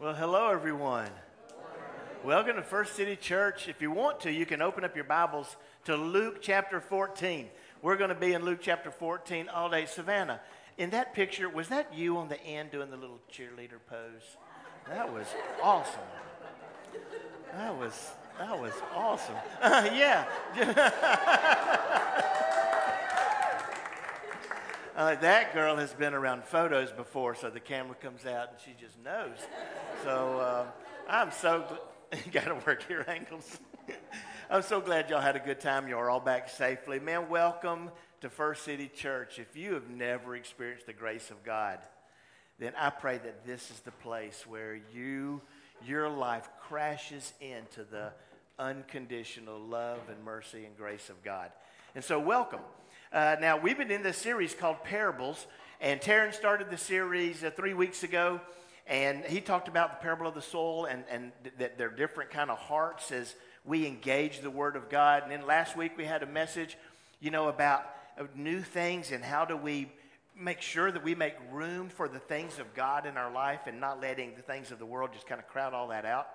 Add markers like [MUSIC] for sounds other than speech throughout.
Well, hello, everyone. Welcome to First City Church. If you want to, you can open up your Bibles to Luke chapter 14. We're going to be in Luke chapter 14 all day. Savannah, in that picture, was that you on the end doing the little cheerleader pose? That was awesome. That was that was awesome. Uh, [LAUGHS] yeah. [LAUGHS] Uh, that girl has been around photos before, so the camera comes out and she just knows. So uh, I'm so [LAUGHS] you got to work your angles. [LAUGHS] I'm so glad y'all had a good time. You're all back safely. Man, welcome to First City Church. If you have never experienced the grace of God, then I pray that this is the place where you your life crashes into the unconditional love and mercy and grace of God. And so, welcome. Uh, now, we've been in this series called Parables, and Taryn started the series uh, three weeks ago, and he talked about the parable of the sower and, and th- that they're different kind of hearts as we engage the Word of God. And then last week we had a message, you know, about uh, new things and how do we make sure that we make room for the things of God in our life and not letting the things of the world just kind of crowd all that out.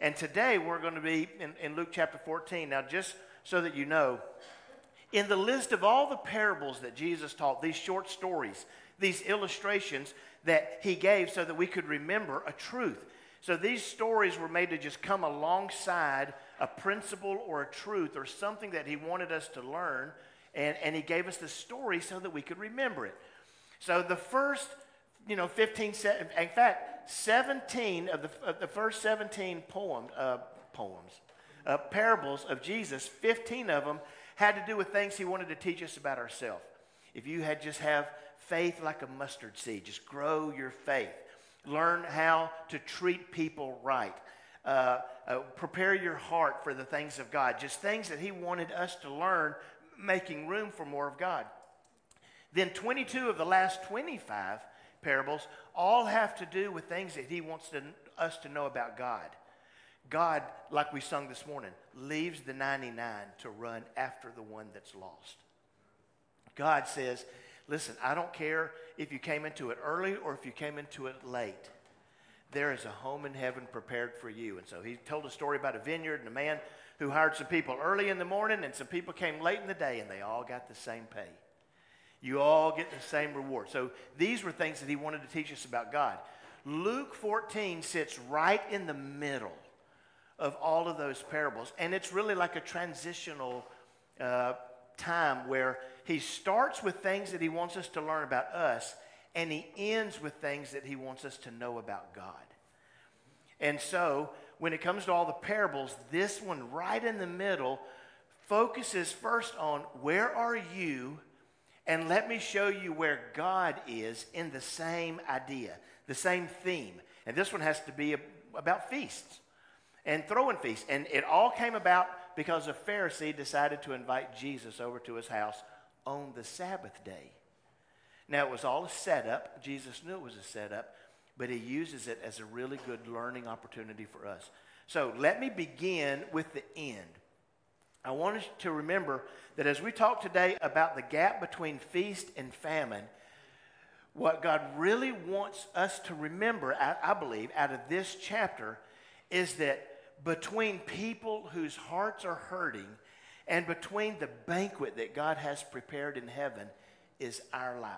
And today we're going to be in, in Luke chapter 14. Now, just so that you know, in the list of all the parables that Jesus taught, these short stories, these illustrations that he gave so that we could remember a truth. So these stories were made to just come alongside a principle or a truth or something that he wanted us to learn. And, and he gave us the story so that we could remember it. So the first, you know, 15, in fact, 17 of the, of the first 17 poem, uh, poems, uh, parables of Jesus, 15 of them had to do with things he wanted to teach us about ourselves. If you had just have faith like a mustard seed, just grow your faith. Learn how to treat people right. Uh, uh, prepare your heart for the things of God. Just things that he wanted us to learn, making room for more of God. Then 22 of the last 25 parables all have to do with things that he wants to, us to know about God. God, like we sung this morning, leaves the 99 to run after the one that's lost. God says, listen, I don't care if you came into it early or if you came into it late. There is a home in heaven prepared for you. And so he told a story about a vineyard and a man who hired some people early in the morning and some people came late in the day and they all got the same pay. You all get the same reward. So these were things that he wanted to teach us about God. Luke 14 sits right in the middle of all of those parables. And it's really like a transitional uh, time where he starts with things that he wants us to learn about us, and he ends with things that he wants us to know about God. And so, when it comes to all the parables, this one right in the middle focuses first on where are you, and let me show you where God is in the same idea, the same theme. And this one has to be about feasts and throwing feasts. And it all came about because a Pharisee decided to invite Jesus over to his house on the Sabbath day. Now, it was all a setup. Jesus knew it was a setup, but he uses it as a really good learning opportunity for us. So let me begin with the end. I want us to remember that as we talk today about the gap between feast and famine, what God really wants us to remember, I, I believe, out of this chapter is that between people whose hearts are hurting and between the banquet that God has prepared in heaven is our life.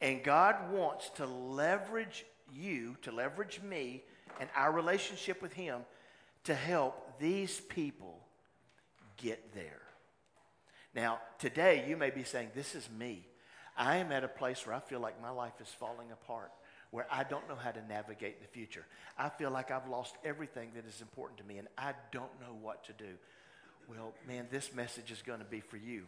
And God wants to leverage you, to leverage me, and our relationship with Him to help these people get there. Now, today you may be saying, This is me. I am at a place where I feel like my life is falling apart where I don't know how to navigate the future. I feel like I've lost everything that is important to me and I don't know what to do. Well, man, this message is going to be for you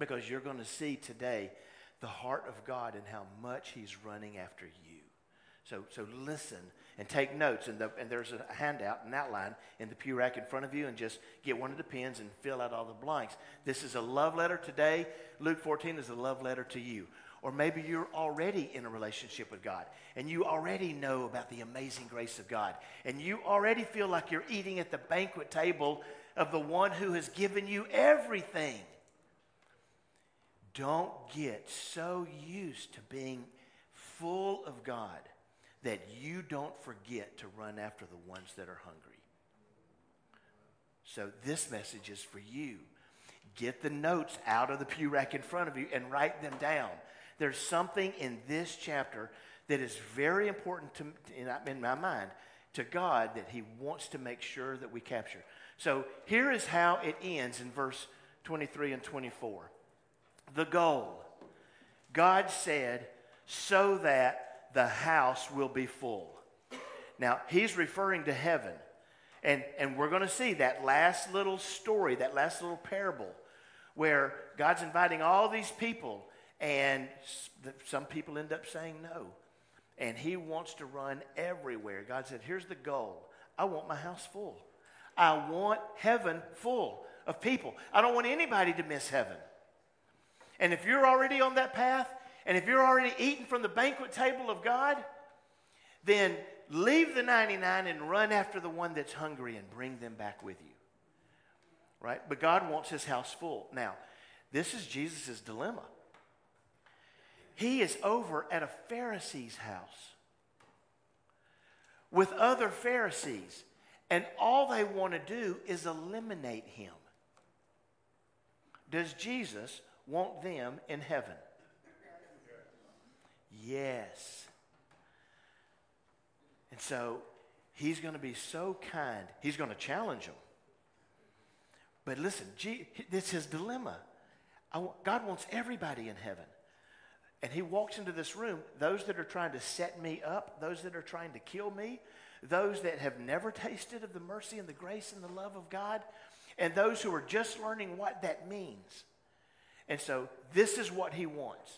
because you're going to see today the heart of God and how much He's running after you. So, so listen and take notes. And, the, and there's a handout, an outline in the pew rack in front of you, and just get one of the pens and fill out all the blanks. This is a love letter today. Luke 14 is a love letter to you. Or maybe you're already in a relationship with God and you already know about the amazing grace of God and you already feel like you're eating at the banquet table of the one who has given you everything. Don't get so used to being full of God that you don't forget to run after the ones that are hungry. So this message is for you. Get the notes out of the pew rack in front of you and write them down. There's something in this chapter that is very important to, in my mind to God that He wants to make sure that we capture. So here is how it ends in verse 23 and 24. The goal God said, so that the house will be full. Now, He's referring to heaven. And, and we're going to see that last little story, that last little parable, where God's inviting all these people, and some people end up saying no. And He wants to run everywhere. God said, Here's the goal I want my house full. I want heaven full of people. I don't want anybody to miss heaven. And if you're already on that path, and if you're already eating from the banquet table of God, then leave the 99 and run after the one that's hungry and bring them back with you. Right? But God wants his house full. Now, this is Jesus' dilemma. He is over at a Pharisee's house with other Pharisees, and all they want to do is eliminate him. Does Jesus want them in heaven? Yes. And so he's going to be so kind. He's going to challenge them. But listen, this is his dilemma. God wants everybody in heaven. And he walks into this room, those that are trying to set me up, those that are trying to kill me, those that have never tasted of the mercy and the grace and the love of God, and those who are just learning what that means. And so this is what he wants.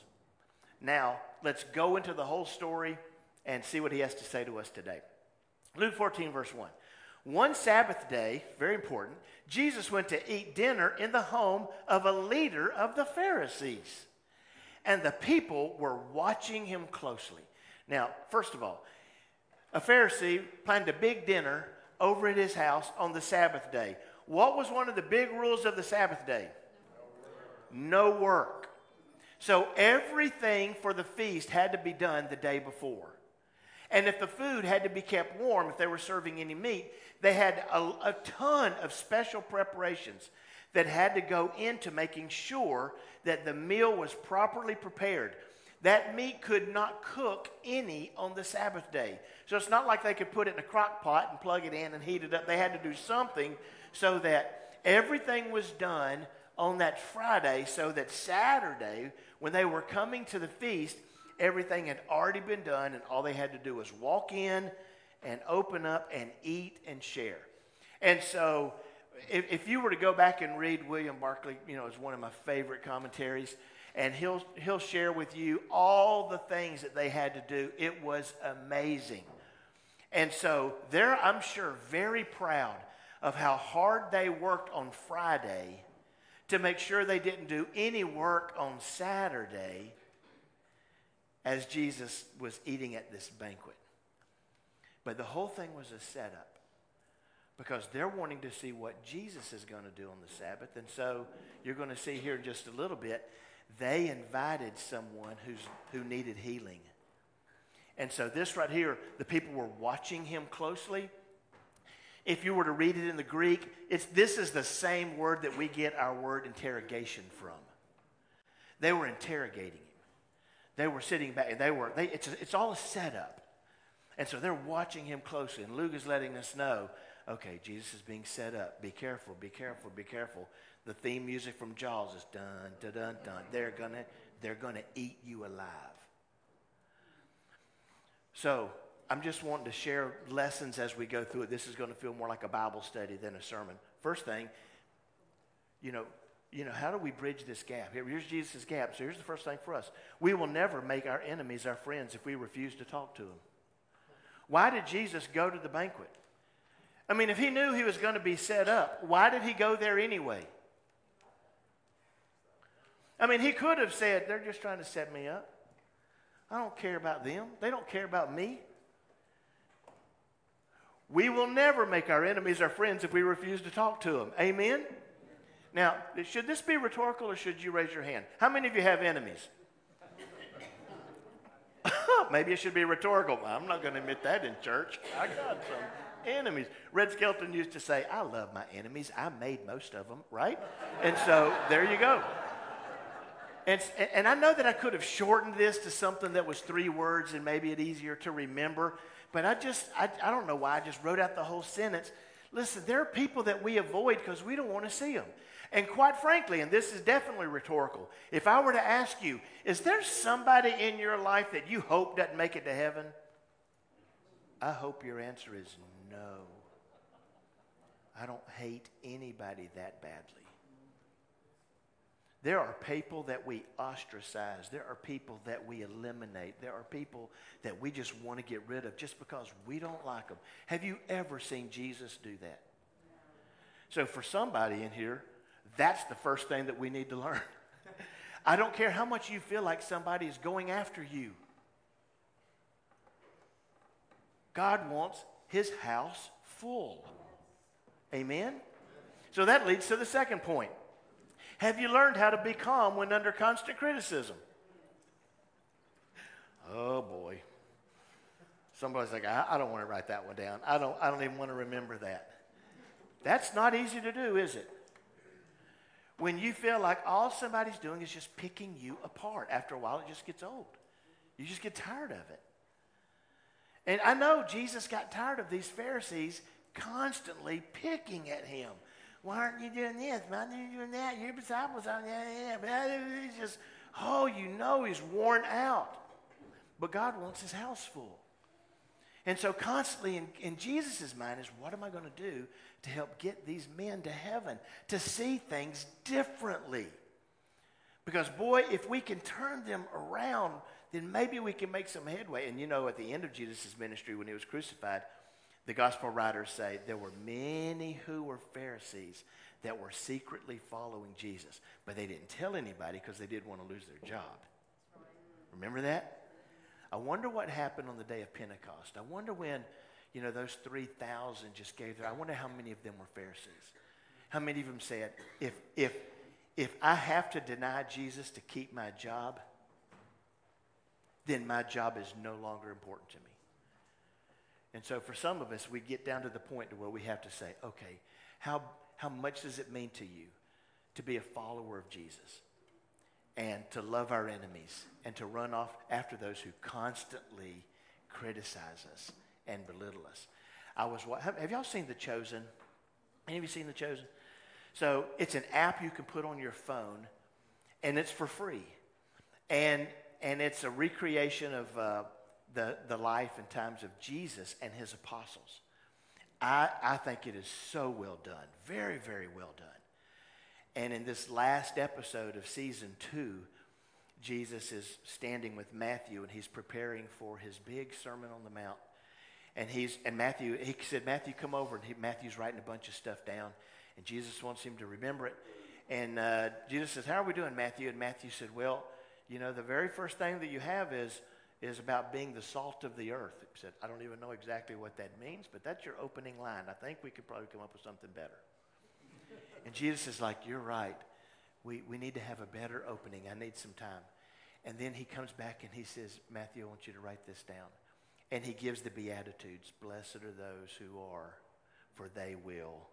Now, let's go into the whole story and see what he has to say to us today. Luke 14, verse 1. One Sabbath day, very important, Jesus went to eat dinner in the home of a leader of the Pharisees. And the people were watching him closely. Now, first of all, a Pharisee planned a big dinner over at his house on the Sabbath day. What was one of the big rules of the Sabbath day? No work. No work. So everything for the feast had to be done the day before. And if the food had to be kept warm, if they were serving any meat, they had a, a, ton of special preparations that had to go into making sure that the meal was properly prepared. That meat could not cook any on the Sabbath day. So it's not like they could put it in a crock pot and plug it in and heat it up. They had to do something so that everything was done on that Friday so that Saturday when they were coming to the feast, everything had already been done, and all they had to do was walk in and open up and eat and share. And so, if, if you were to go back and read William Barclay, you know, is one of my favorite commentaries, and he'll, he'll share with you all the things that they had to do. It was amazing. And so, they're, I'm sure, very proud of how hard they worked on Friday to make sure they didn't do any work on Saturday as Jesus was eating at this banquet. But the whole thing was a setup because they're wanting to see what Jesus is going to do on the Sabbath. And so you're going to see here in just a little bit, they invited someone who's, who needed healing. And so this right here, the people were watching him closely. If you were to read it in the Greek, it's, this is the same word that we get our word interrogation from. They were interrogating him. They were sitting back. They were. They, it's, it's all a setup, and so they're watching him closely. And Luke is letting us know, okay, Jesus is being set up. Be careful. Be careful. Be careful. The theme music from Jaws is dun dun dun dun. They're gonna they're gonna eat you alive. So I'm just wanting to share lessons as we go through it. This is going to feel more like a Bible study than a sermon. First thing, you know, you know, how do we bridge this gap? Here, here's Jesus' gap. So here's the first thing for us. We will never make our enemies our friends if we refuse to talk to them. Why did Jesus go to the banquet? I mean, if he knew he was going to be set up, why did he go there anyway? I mean, he could have said, They're just trying to set me up. I don't care about them. They don't care about me. We will never make our enemies our friends if we refuse to talk to them. Amen? Now, should this be rhetorical or should you raise your hand? How many of you have enemies? [LAUGHS] maybe it should be rhetorical. I'm not going to admit that in church. I got some enemies. Red Skelton used to say, I love my enemies. I made most of them, right? And so there you go. And, and I know that I could have shortened this to something that was three words and maybe it easier to remember, but I just, I, I don't know why. I just wrote out the whole sentence. Listen, there are people that we avoid because we don't want to see them. And quite frankly, and this is definitely rhetorical, if I were to ask you, is there somebody in your life that you hope doesn't make it to heaven? I hope your answer is no. I don't hate anybody that badly. There are people that we ostracize. There are people that we eliminate. There are people that we just want to get rid of just because we don't like them. Have you ever seen Jesus do that? So, for somebody in here, that's the first thing that we need to learn. [LAUGHS] I don't care how much you feel like somebody is going after you. God wants his house full. Amen? So that leads to the second point. Have you learned how to be calm when under constant criticism? Oh boy. Somebody's like, I, I don't want to write that one down. I don't, I don't even want to remember that. That's not easy to do, is it? When you feel like all somebody's doing is just picking you apart. After a while, it just gets old. You just get tired of it. And I know Jesus got tired of these Pharisees constantly picking at him. Why aren't you doing this? Why aren't you doing that? Your disciples aren't yeah, yeah. It's just, oh, you know he's worn out. But God wants his house full. And so constantly in, in Jesus' mind is what am I going to do to help get these men to heaven, to see things differently? Because, boy, if we can turn them around, then maybe we can make some headway. And you know, at the end of Jesus' ministry when he was crucified, the gospel writers say there were many who were Pharisees that were secretly following Jesus, but they didn't tell anybody because they didn't want to lose their job. Remember that? I wonder what happened on the day of Pentecost. I wonder when, you know, those 3,000 just gave their, I wonder how many of them were Pharisees. How many of them said, if, if, if I have to deny Jesus to keep my job, then my job is no longer important to me. And so for some of us, we get down to the point to where we have to say, okay, how, how much does it mean to you to be a follower of Jesus and to love our enemies and to run off after those who constantly criticize us and belittle us? I was, have, have y'all seen The Chosen? Any of you seen The Chosen? So it's an app you can put on your phone, and it's for free. And, and it's a recreation of uh, the, the life and times of Jesus and his apostles. I, I think it is so well done, very, very well done. And in this last episode of season two, Jesus is standing with Matthew and he's preparing for his big Sermon on the Mount. And he's and Matthew, he said, Matthew, come over. And he, Matthew's writing a bunch of stuff down. And Jesus wants him to remember it. And uh, Jesus says, How are we doing, Matthew? And Matthew said, Well, you know, the very first thing that you have is is about being the salt of the earth. He said, I don't even know exactly what that means, but that's your opening line. I think we could probably come up with something better. [LAUGHS] and Jesus is like, You're right. We, we need to have a better opening. I need some time. And then he comes back and he says, Matthew, I want you to write this down. And he gives the Beatitudes. Blessed are those who are, for they will.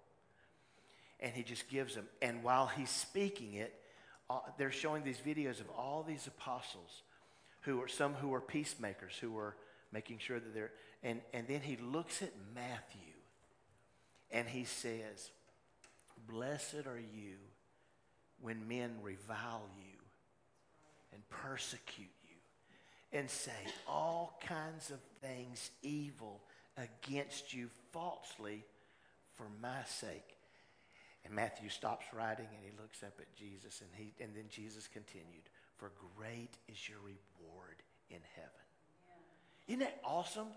And he just gives them. And while he's speaking it, uh, they're showing these videos of all these apostles who are some who are peacemakers, who are making sure that they're. And, and then he looks at Matthew and he says, Blessed are you when men revile you and persecute you and say all kinds of things evil against you falsely for my sake. And Matthew stops writing and he looks up at Jesus and, he, and then Jesus continued for great is your reward in heaven. Isn't that awesome?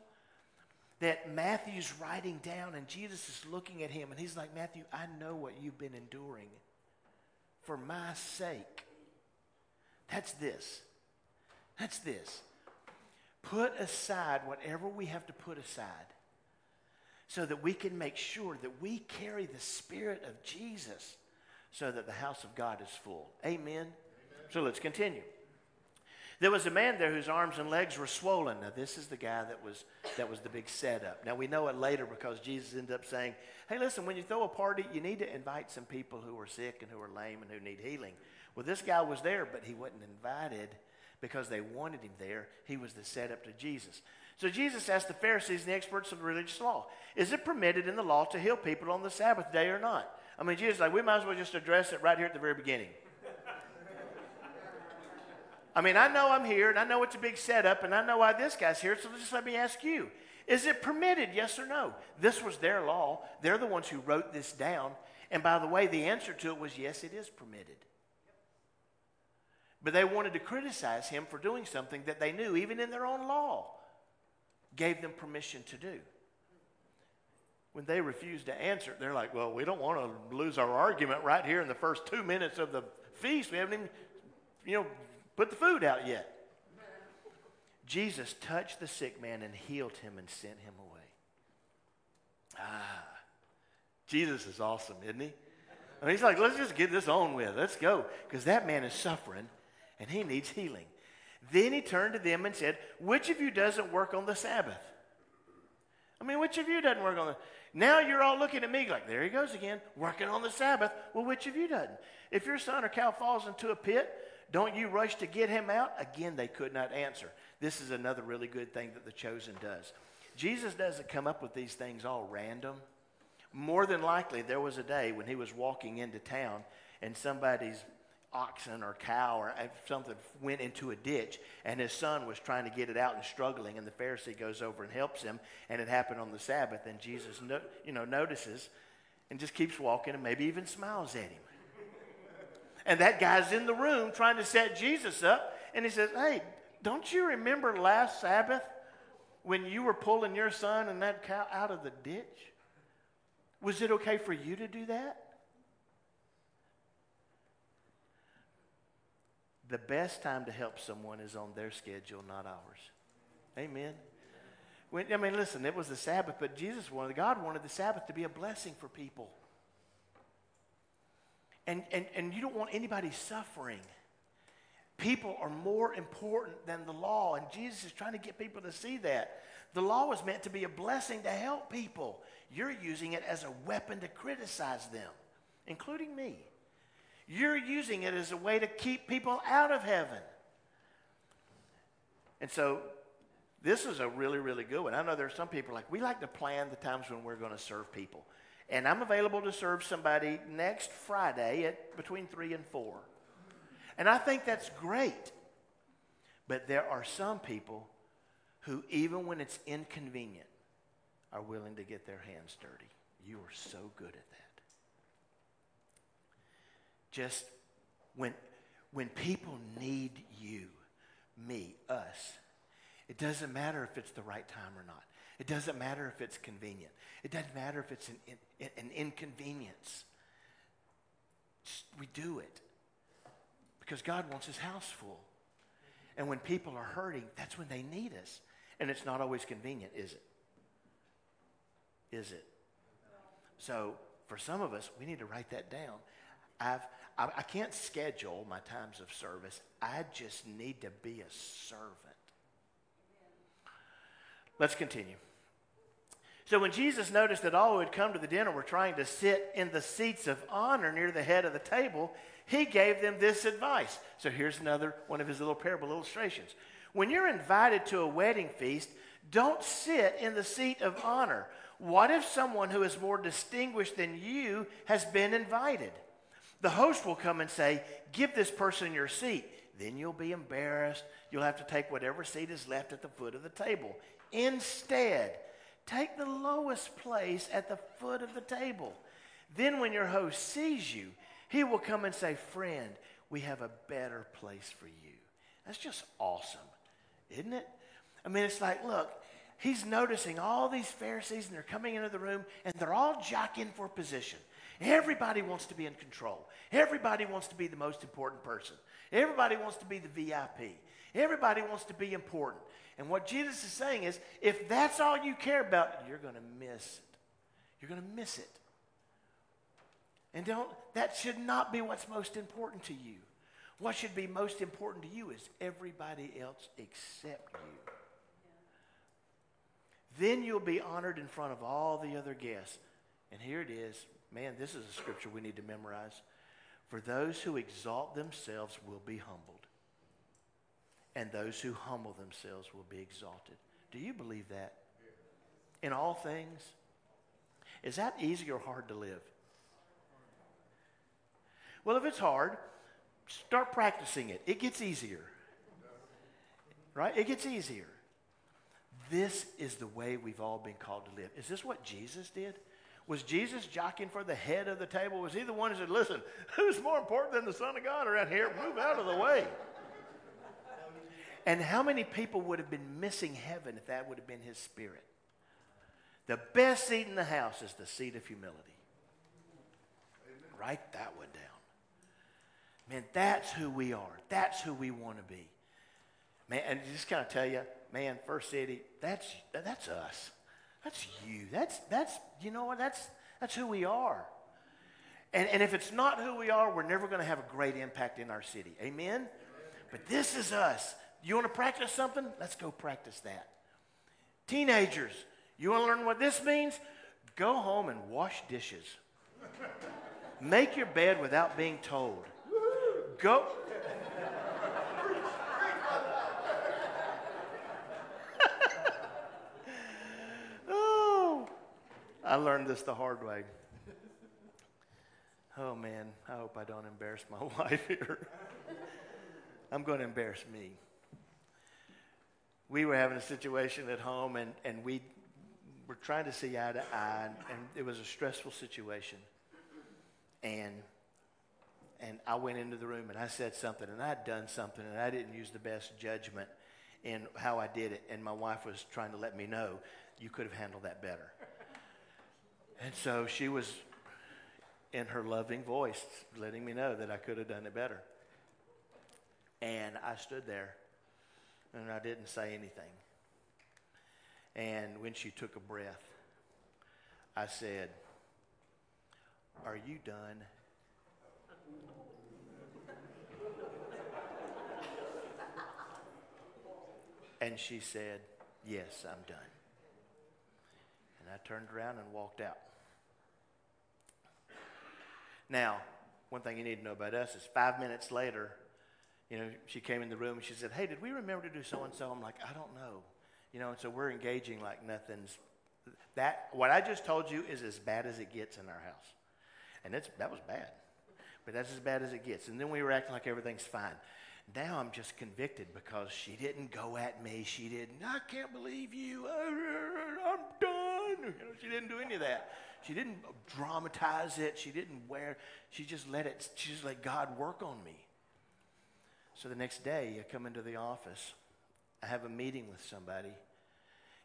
That Matthew's writing down and Jesus is looking at him and he's like, Matthew, I know what you've been enduring for my sake. That's this. That's this. Put aside whatever we have to put aside so that we can make sure that we carry the Spirit of Jesus so that the house of God is full. Amen. So let's continue. There was a man there whose arms and legs were swollen. Now, this is the guy that was, that was the big setup. Now, we know it later because Jesus ended up saying, hey, listen, when you throw a party, you need to invite some people who are sick and who are lame and who need healing. Well, this guy was there, but he wasn't invited because they wanted him there. He was the setup to Jesus. So Jesus asked the Pharisees and the experts of the religious law, is it permitted in the law to heal people on the Sabbath day or not? I mean, Jesus like, we might as well just address it right here at the very beginning. I mean, I know I'm here and I know it's a big setup and I know why this guy's here, so just let me ask you. Is it permitted, yes or no? This was their law. They're the ones who wrote this down. And by the way, the answer to it was yes, it is permitted. But they wanted to criticize him for doing something that they knew, even in their own law, gave them permission to do. When they refused to answer, they're like, well, we don't want to lose our argument right here in the first two minutes of the feast. We haven't even, you know, put the food out yet. Jesus touched the sick man and healed him and sent him away. Ah, Jesus is awesome, isn't he? I mean, he's like, let's just get this on with. Let's go. Because that man is suffering and he needs healing. Then he turned to them and said, Which of you doesn't work on the Sabbath? I mean, which of you doesn't work on the Now you're all looking at me like, there he goes again, working on the Sabbath. Well, which of you doesn't? If your son or cow falls into a pit, don't you rush to get him out? Again, they could not answer. This is another really good thing that the chosen does. Jesus doesn't come up with these things all random. More than likely, there was a day when he was walking into town and somebody's oxen or cow or uh, something went into a ditch and his son was trying to get it out and struggling and the pharisee goes over and helps him and it happened on the sabbath and jesus no, you know notices and just keeps walking and maybe even smiles at him and that guy's in the room trying to set jesus up and he says hey don't you remember last sabbath when you were pulling your son and that cow out of the ditch was it okay for you to do that the best time to help someone is on their schedule, not ours. Amen. When, I mean, listen, it was the Sabbath, but Jesus wanted, God wanted the Sabbath to be a blessing for people. And, and, and you don't want anybody suffering. People are more important than the law, and Jesus is trying to get people to see that. The law was meant to be a blessing to help people. You're using it as a weapon to criticize them, including me. You're using it as a way to keep people out of heaven. And so this is a really, really good one. I know there's some people like, we like to plan the times when we're going to serve people. And I'm available to serve somebody next Friday at between 3 and 4. And I think that's great. But there are some people who, even when it's inconvenient, are willing to get their hands dirty. You are so good at that just when, when people need you, me, us, it doesn't matter if it's the right time or not. It doesn't matter if it's convenient. It doesn't matter if it's an, an inconvenience. Just, we do it because God wants his house full. And when people are hurting, that's when they need us. And it's not always convenient, is it? Is it? So, for some of us, we need to write that down. I've, I, I can't schedule my times of service. I just need to be a servant. Let's continue. So when Jesus noticed that all who had come to the dinner were trying to sit in the seats of honor near the head of the table, he gave them this advice. So here's another one of his little parable illustrations. When you're invited to a wedding feast, don't sit in the seat of honor. What if someone who is more distinguished than you has been invited? the host will come and say, Give this person your seat. Then you'll be embarrassed. You'll have to take whatever seat is left at the foot of the table. Instead, take the lowest place at the foot of the table. Then, when your host sees you, he will come and say, Friend, we have a better place for you. That's just awesome, isn't it? I mean, it's like, look, he's noticing all these Pharisees and they're coming into the room and they're all jockeying for position. Everybody wants to be in control. Everybody wants to be the most important person. Everybody wants to be the VIP. Everybody wants to be important. And what Jesus is saying is if that's all you care about, you're going to miss it. You're going to miss it. And don't that should not be what's most important to you. What should be most important to you is everybody else except you. Then you'll be honored in front of all the other guests. And here it is. Man, this is a scripture we need to memorize. For those who exalt themselves will be humbled, and those who humble themselves will be exalted. Do you believe that? In all things? Is that easy or hard to live? Well, if it's hard, start practicing it. It gets easier. Right? It gets easier. This is the way we've all been called to live. Is this what Jesus did? Was Jesus jockeying for the head of the table? Was he the one who said, Listen, [LAUGHS] who's more important than the Son of God around here? Move out of the way. And how many people would have been missing heaven if that would have been his spirit? The best seat in the house is the seat of humility. Write that one down. Man, that's who we are. That's who we want to be. Man, and just kind of tell you, man, First City, that's that's us. That's you. That's that's you know what? That's that's who we are. And, and if it's not who we are, we're never going to have a great impact in our city. Amen? But this is us. You want to practice something? Let's go practice that. Teenagers, you want to learn what this means? Go home and wash dishes. Make your bed without being told. Go. [LAUGHS] oh, I learned this the hard way. Oh man, I hope I don't embarrass my [LAUGHS] wife here. I'm going to embarrass me. We were having a situation at home, and, and we were trying to see eye to eye, and, and it was a stressful situation. And and I went into the room and I said something and I'd done something and I didn't use the best judgment in how I did it. And my wife was trying to let me know you could have handled that better. And so she was in her loving voice letting me know that I could have done it better. And I stood there and I didn't say anything. And when she took a breath, I said, Are you done? And she said, Yes, I'm done. And I turned around and walked out. Now, one thing you need to know about us is five minutes later, you know, she came in the room and she said, Hey, did we remember to do so and so? I'm like, I don't know. You know, and so we're engaging like nothing's that what I just told you is as bad as it gets in our house. And it's that was bad. But that's as bad as it gets. And then we were acting like everything's fine. Now I'm just convicted because she didn't go at me. She didn't, I can't believe you. I'm done. You know, she didn't do any of that. She didn't dramatize it. She didn't wear, she just let it, she just let God work on me. So the next day, I come into the office. I have a meeting with somebody,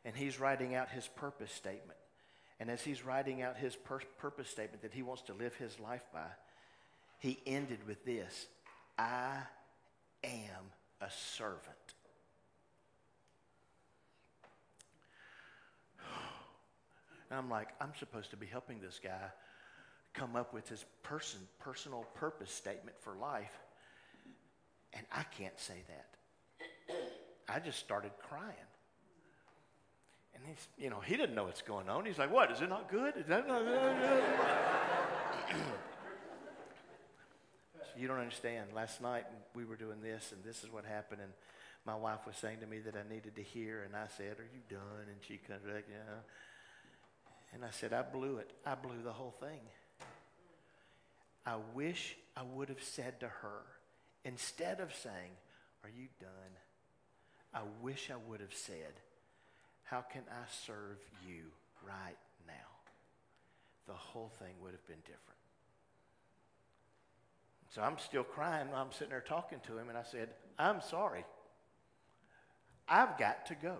and he's writing out his purpose statement. And as he's writing out his pur- purpose statement that he wants to live his life by, he ended with this I am a servant. [SIGHS] And I'm like, I'm supposed to be helping this guy come up with his person, personal purpose statement for life. And I can't say that. I just started crying. And he's, you know, he didn't know what's going on. He's like, what? Is it not good? Is that not good? you don't understand. Last night we were doing this, and this is what happened. And my wife was saying to me that I needed to hear, and I said, "Are you done?" And she comes back, "Yeah." And I said, "I blew it. I blew the whole thing." I wish I would have said to her, instead of saying, "Are you done?" I wish I would have said, "How can I serve you right now?" The whole thing would have been different. So I'm still crying. while I'm sitting there talking to him, and I said, I'm sorry. I've got to go.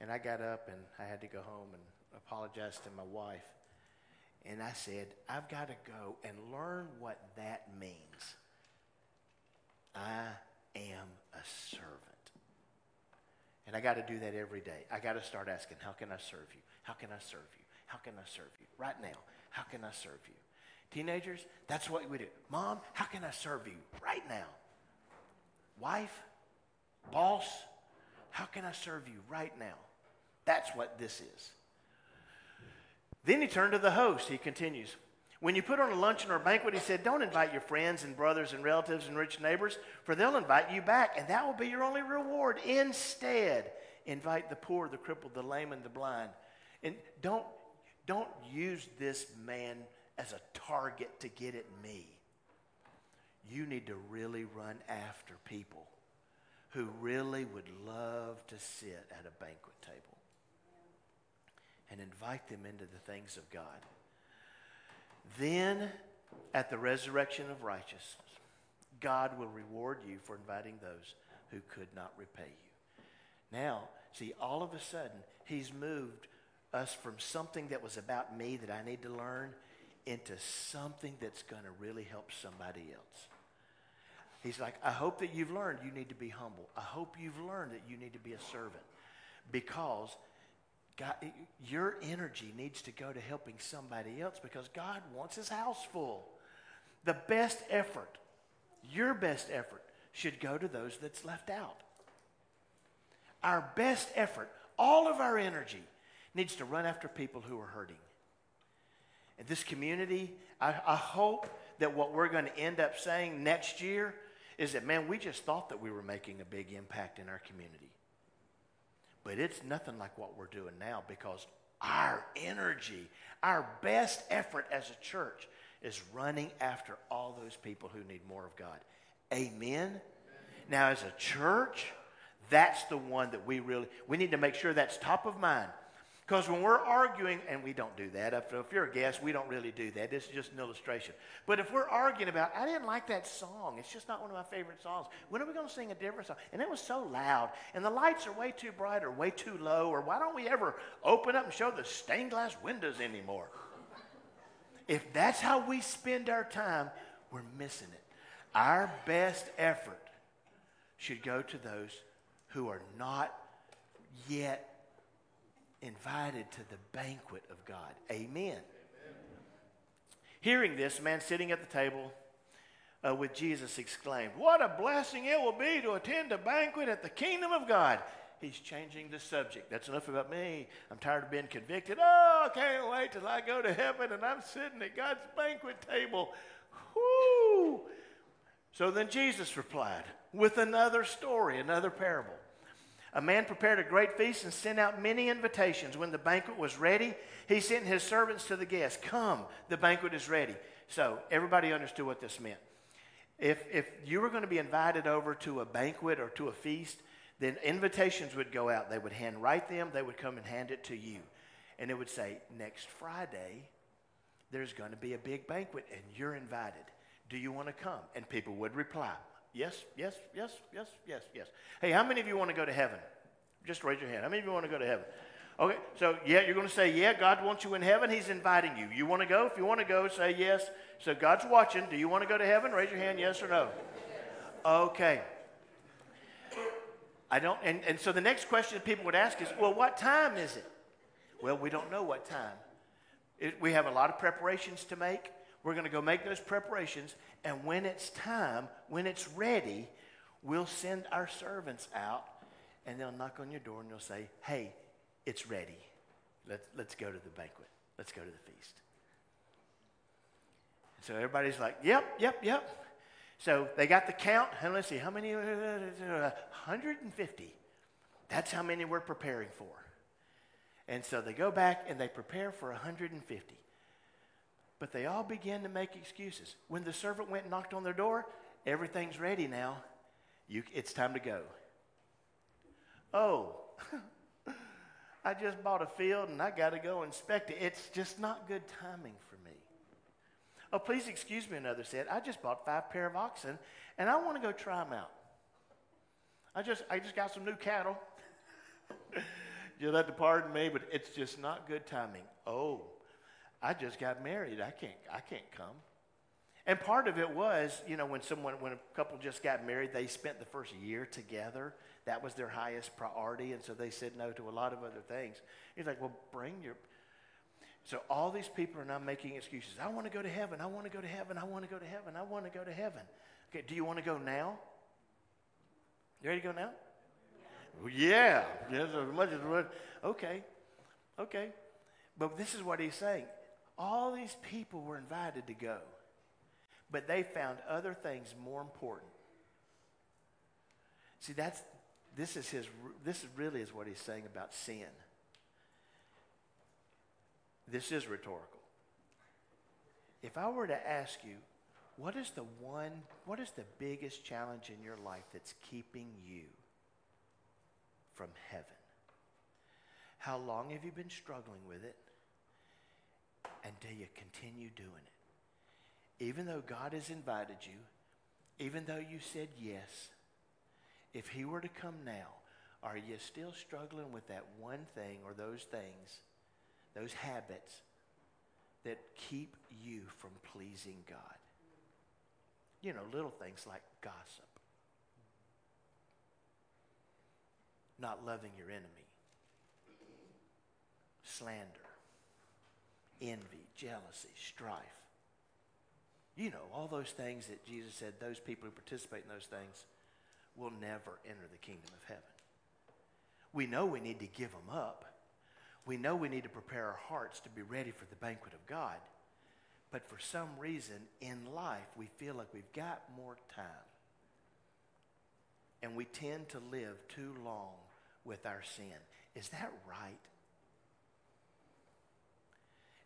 And I got up and I had to go home and apologize to my wife. And I said, I've got to go and learn what that means. I am a servant. And I got to do that every day. I got to start asking, how can I serve you? How can I serve you? How can I serve you? Right now, how can I serve you? Teenagers, that's what we do. Mom, how can I serve you right now? Wife, boss, how can I serve you right now? That's what this is. Then he turned to the host. He continues. When you put on a luncheon or a banquet, he said, don't invite your friends and brothers and relatives and rich neighbors, for they'll invite you back, and that will be your only reward. Instead, invite the poor, the crippled, the lame, and the blind. And don't, don't use this man as a target to get at me. You need to really run after people who really would love to sit at a banquet table and invite them into the things of God. Then, at the resurrection of righteousness, God will reward you for inviting those who could not repay you. Now, see, all of a sudden, He's moved us from something that was about me that I need to learn into something that's going to really help somebody else. He's like, I hope that you've learned you need to be humble. I hope you've learned that you need to be a servant because God, your energy needs to go to helping somebody else because God wants his house full. The best effort, your best effort, should go to those that's left out. Our best effort, all of our energy, needs to run after people who are hurting. And this community, I, I hope that what we're going to end up saying next year is that, man, we just thought that we were making a big impact in our community. But it's nothing like what we're doing now because our energy, our best effort as a church is running after all those people who need more of God. Amen? Amen. Now, as a church, that's the one that we really, we need to make sure that's top of mind. Because when we're arguing, and we don't do that, if you're a guest, we don't really do that. This is just an illustration. But if we're arguing about, I didn't like that song, it's just not one of my favorite songs. When are we going to sing a different song? And it was so loud, and the lights are way too bright or way too low, or why don't we ever open up and show the stained glass windows anymore? If that's how we spend our time, we're missing it. Our best effort should go to those who are not yet invited to the banquet of God. Amen. Amen. Hearing this, a man sitting at the table uh, with Jesus exclaimed, What a blessing it will be to attend a banquet at the kingdom of God. He's changing the subject. That's enough about me. I'm tired of being convicted. Oh, I can't wait till I go to heaven and I'm sitting at God's banquet table. Whoo! So then Jesus replied with another story, another parable. A man prepared a great feast and sent out many invitations. When the banquet was ready, he sent his servants to the guests Come, the banquet is ready. So everybody understood what this meant. If, if you were going to be invited over to a banquet or to a feast, then invitations would go out. They would handwrite them, they would come and hand it to you. And it would say, Next Friday, there's going to be a big banquet and you're invited. Do you want to come? And people would reply, Yes, yes, yes, yes, yes, yes. Hey, how many of you want to go to heaven? Just raise your hand. How many of you want to go to heaven? Okay, so yeah, you're going to say, yeah, God wants you in heaven. He's inviting you. You want to go? If you want to go, say yes. So God's watching. Do you want to go to heaven? Raise your hand, yes or no. Okay. I don't, and, and so the next question that people would ask is, well, what time is it? Well, we don't know what time. It, we have a lot of preparations to make. We're going to go make those preparations. And when it's time, when it's ready, we'll send our servants out and they'll knock on your door and they'll say, hey, it's ready. Let's, let's go to the banquet. Let's go to the feast. So everybody's like, yep, yep, yep. So they got the count, and let's see, how many? Uh, 150. That's how many we're preparing for. And so they go back and they prepare for 150. But they all began to make excuses. When the servant went and knocked on their door, everything's ready now. You, it's time to go. Oh, [LAUGHS] I just bought a field and I got to go inspect it. It's just not good timing for me. Oh, please excuse me, another said. I just bought five pair of oxen and I want to go try them out. I just, I just got some new cattle. [LAUGHS] You'll have to pardon me, but it's just not good timing. Oh, I just got married. I can't, I can't come. And part of it was, you know, when someone, when a couple just got married, they spent the first year together. That was their highest priority, and so they said no to a lot of other things. He's like, well, bring your. So all these people are now making excuses. I want to go to heaven. I want to go to heaven. I want to go to heaven. I want to go to heaven. Okay, do you want to go now? You ready to go now? Yeah. Yes, as much as okay. Okay. But this is what he's saying. All these people were invited to go, but they found other things more important. See, that's this is his this really is what he's saying about sin. This is rhetorical. If I were to ask you, what is the one, what is the biggest challenge in your life that's keeping you from heaven? How long have you been struggling with it? Do you continue doing it? Even though God has invited you, even though you said yes, if He were to come now, are you still struggling with that one thing or those things those habits that keep you from pleasing God. You know, little things like gossip, not loving your enemy, slander, envy, jealousy, strife. You know, all those things that Jesus said those people who participate in those things will never enter the kingdom of heaven. We know we need to give them up we know we need to prepare our hearts to be ready for the banquet of God. But for some reason in life, we feel like we've got more time. And we tend to live too long with our sin. Is that right?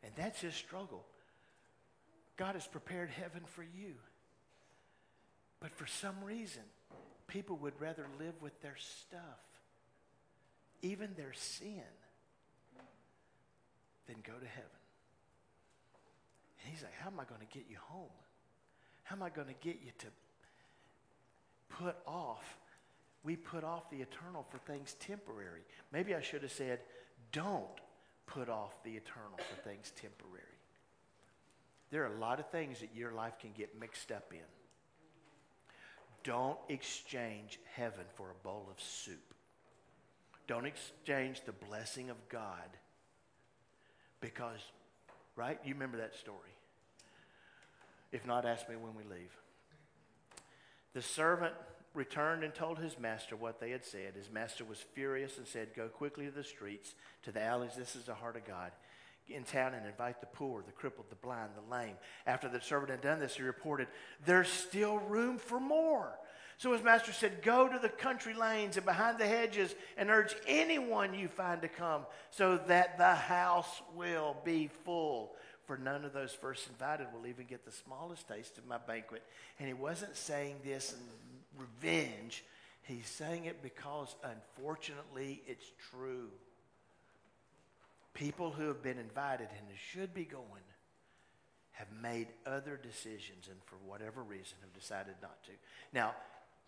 And that's his struggle. God has prepared heaven for you. But for some reason, people would rather live with their stuff, even their sin than go to heaven. And he's like, How am I going to get you home? How am I going to get you to put off? We put off the eternal for things temporary. Maybe I should have said, Don't put off the eternal for things temporary. There are a lot of things that your life can get mixed up in. Don't exchange heaven for a bowl of soup. Don't exchange the blessing of God because, right? You remember that story. If not, ask me when we leave. The servant returned and told his master what they had said. His master was furious and said, Go quickly to the streets, to the alleys. This is the heart of God. In town and invite the poor, the crippled, the blind, the lame. After the servant had done this, he reported, There's still room for more. So his master said, Go to the country lanes and behind the hedges and urge anyone you find to come so that the house will be full. For none of those first invited will even get the smallest taste of my banquet. And he wasn't saying this in revenge, he's saying it because unfortunately it's true. People who have been invited and should be going have made other decisions and for whatever reason have decided not to. Now,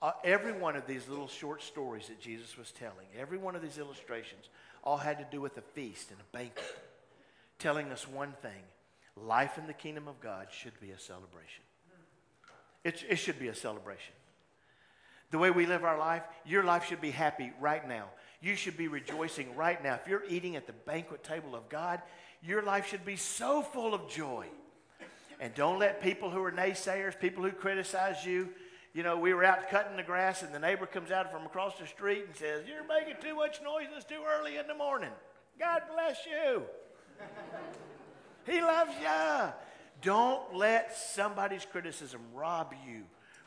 uh, every one of these little short stories that Jesus was telling, every one of these illustrations, all had to do with a feast and a banquet, telling us one thing life in the kingdom of God should be a celebration. It, it should be a celebration. The way we live our life, your life should be happy right now. You should be rejoicing right now. If you're eating at the banquet table of God, your life should be so full of joy. And don't let people who are naysayers, people who criticize you, you know, we were out cutting the grass, and the neighbor comes out from across the street and says, You're making too much noise, it's too early in the morning. God bless you. [LAUGHS] he loves you. Don't let somebody's criticism rob you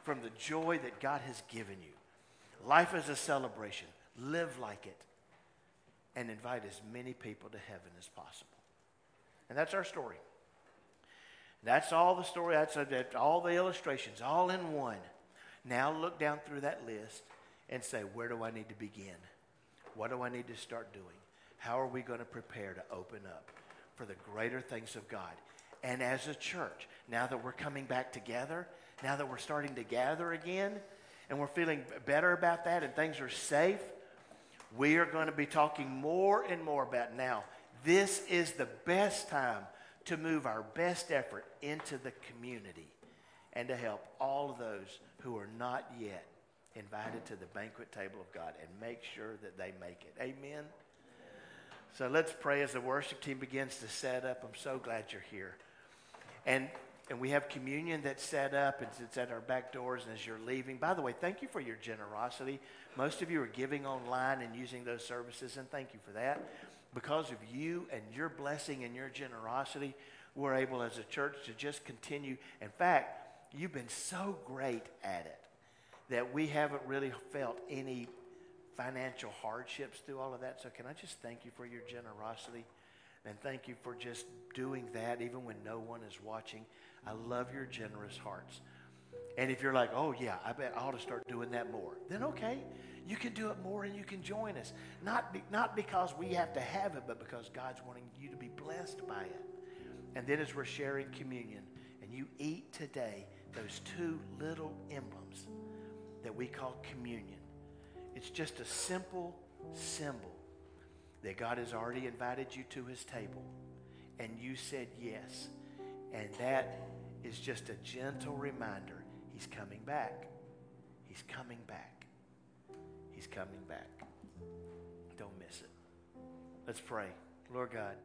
from the joy that God has given you. Life is a celebration. Live like it. And invite as many people to heaven as possible. And that's our story. That's all the story. That's all the illustrations, all in one. Now look down through that list and say, where do I need to begin? What do I need to start doing? How are we going to prepare to open up for the greater things of God? And as a church, now that we're coming back together, now that we're starting to gather again, and we're feeling better about that and things are safe, we are going to be talking more and more about now. This is the best time to move our best effort into the community and to help all of those who are not yet invited to the banquet table of God and make sure that they make it. Amen. So let's pray as the worship team begins to set up. I'm so glad you're here. And and we have communion that's set up. It's, it's at our back doors and as you're leaving. By the way, thank you for your generosity. Most of you are giving online and using those services, and thank you for that. Because of you and your blessing and your generosity, we're able as a church to just continue. In fact, you've been so great at it that we haven't really felt any financial hardships through all of that. So, can I just thank you for your generosity? And thank you for just doing that even when no one is watching. I love your generous hearts. And if you're like, oh, yeah, I bet I ought to start doing that more, then okay, you can do it more and you can join us. Not, be, not because we have to have it, but because God's wanting you to be blessed by it. And then as we're sharing communion and you eat today those two little emblems that we call communion, it's just a simple symbol that God has already invited you to his table and you said yes. And that is just a gentle reminder he's coming back. He's coming back. He's coming back. Don't miss it. Let's pray. Lord God.